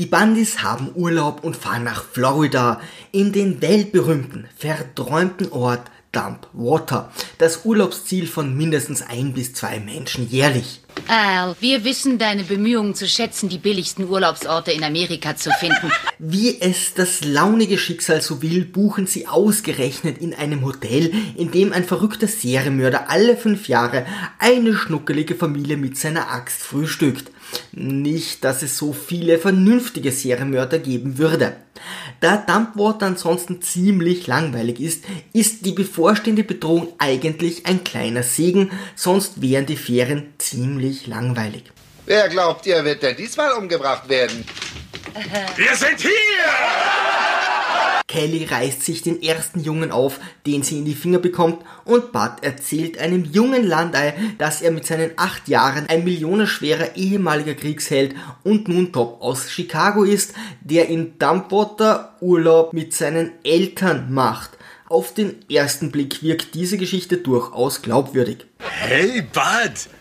Die Bandis haben Urlaub und fahren nach Florida in den weltberühmten, verträumten Ort Dump Water, das Urlaubsziel von mindestens ein bis zwei Menschen jährlich. Al, wir wissen deine Bemühungen zu schätzen, die billigsten Urlaubsorte in Amerika zu finden. Wie es das launige Schicksal so will, buchen sie ausgerechnet in einem Hotel, in dem ein verrückter Serienmörder alle fünf Jahre eine schnuckelige Familie mit seiner Axt frühstückt. Nicht, dass es so viele vernünftige Serienmörder geben würde. Da Dumpwater ansonsten ziemlich langweilig ist, ist die bevorstehende Bedrohung eigentlich ein kleiner Segen, sonst wären die Ferien ziemlich langweilig. Wer glaubt ihr, wird denn diesmal umgebracht werden? Wir sind hier! Kelly reißt sich den ersten Jungen auf, den sie in die Finger bekommt, und Bud erzählt einem jungen Landei, dass er mit seinen acht Jahren ein millionenschwerer ehemaliger Kriegsheld und nun Top aus Chicago ist, der in Dumpwater Urlaub mit seinen Eltern macht. Auf den ersten Blick wirkt diese Geschichte durchaus glaubwürdig. Hey, Bud!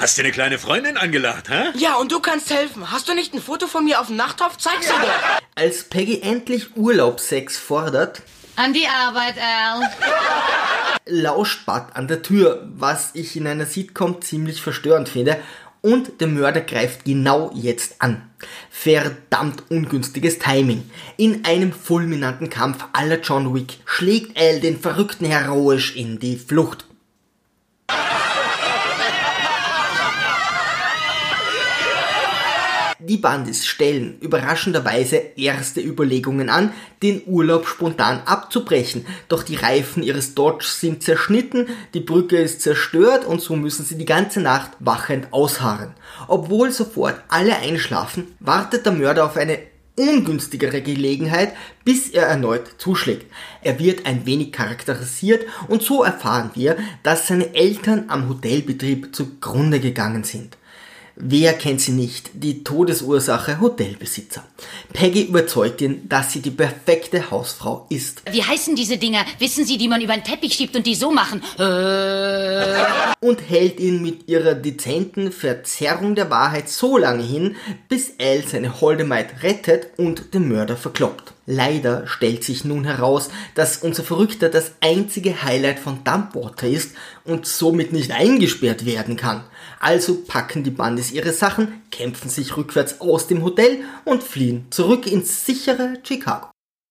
Hast du eine kleine Freundin angelacht, hä? Ja, und du kannst helfen. Hast du nicht ein Foto von mir auf dem Nachthof? Zeig sie doch. Als Peggy endlich Urlaubsex fordert, An die Arbeit, Al. lauscht Bud an der Tür, was ich in einer Sitcom ziemlich verstörend finde. Und der Mörder greift genau jetzt an. Verdammt ungünstiges Timing. In einem fulminanten Kampf aller John Wick schlägt Al den Verrückten heroisch in die Flucht. Die Bandis stellen überraschenderweise erste Überlegungen an, den Urlaub spontan abzubrechen. Doch die Reifen ihres Dodge sind zerschnitten, die Brücke ist zerstört und so müssen sie die ganze Nacht wachend ausharren. Obwohl sofort alle einschlafen, wartet der Mörder auf eine ungünstigere Gelegenheit, bis er erneut zuschlägt. Er wird ein wenig charakterisiert und so erfahren wir, dass seine Eltern am Hotelbetrieb zugrunde gegangen sind. Wer kennt sie nicht? Die Todesursache Hotelbesitzer. Peggy überzeugt ihn, dass sie die perfekte Hausfrau ist Wie heißen diese Dinger? Wissen Sie, die man über den Teppich schiebt und die so machen? Äh. und hält ihn mit ihrer dezenten Verzerrung der Wahrheit so lange hin, bis Al seine holde Maid rettet und den Mörder verkloppt. Leider stellt sich nun heraus, dass unser Verrückter das einzige Highlight von Dumpwater ist und somit nicht eingesperrt werden kann. Also packen die Bandis ihre Sachen, kämpfen sich rückwärts aus dem Hotel und fliehen zurück ins sichere Chicago.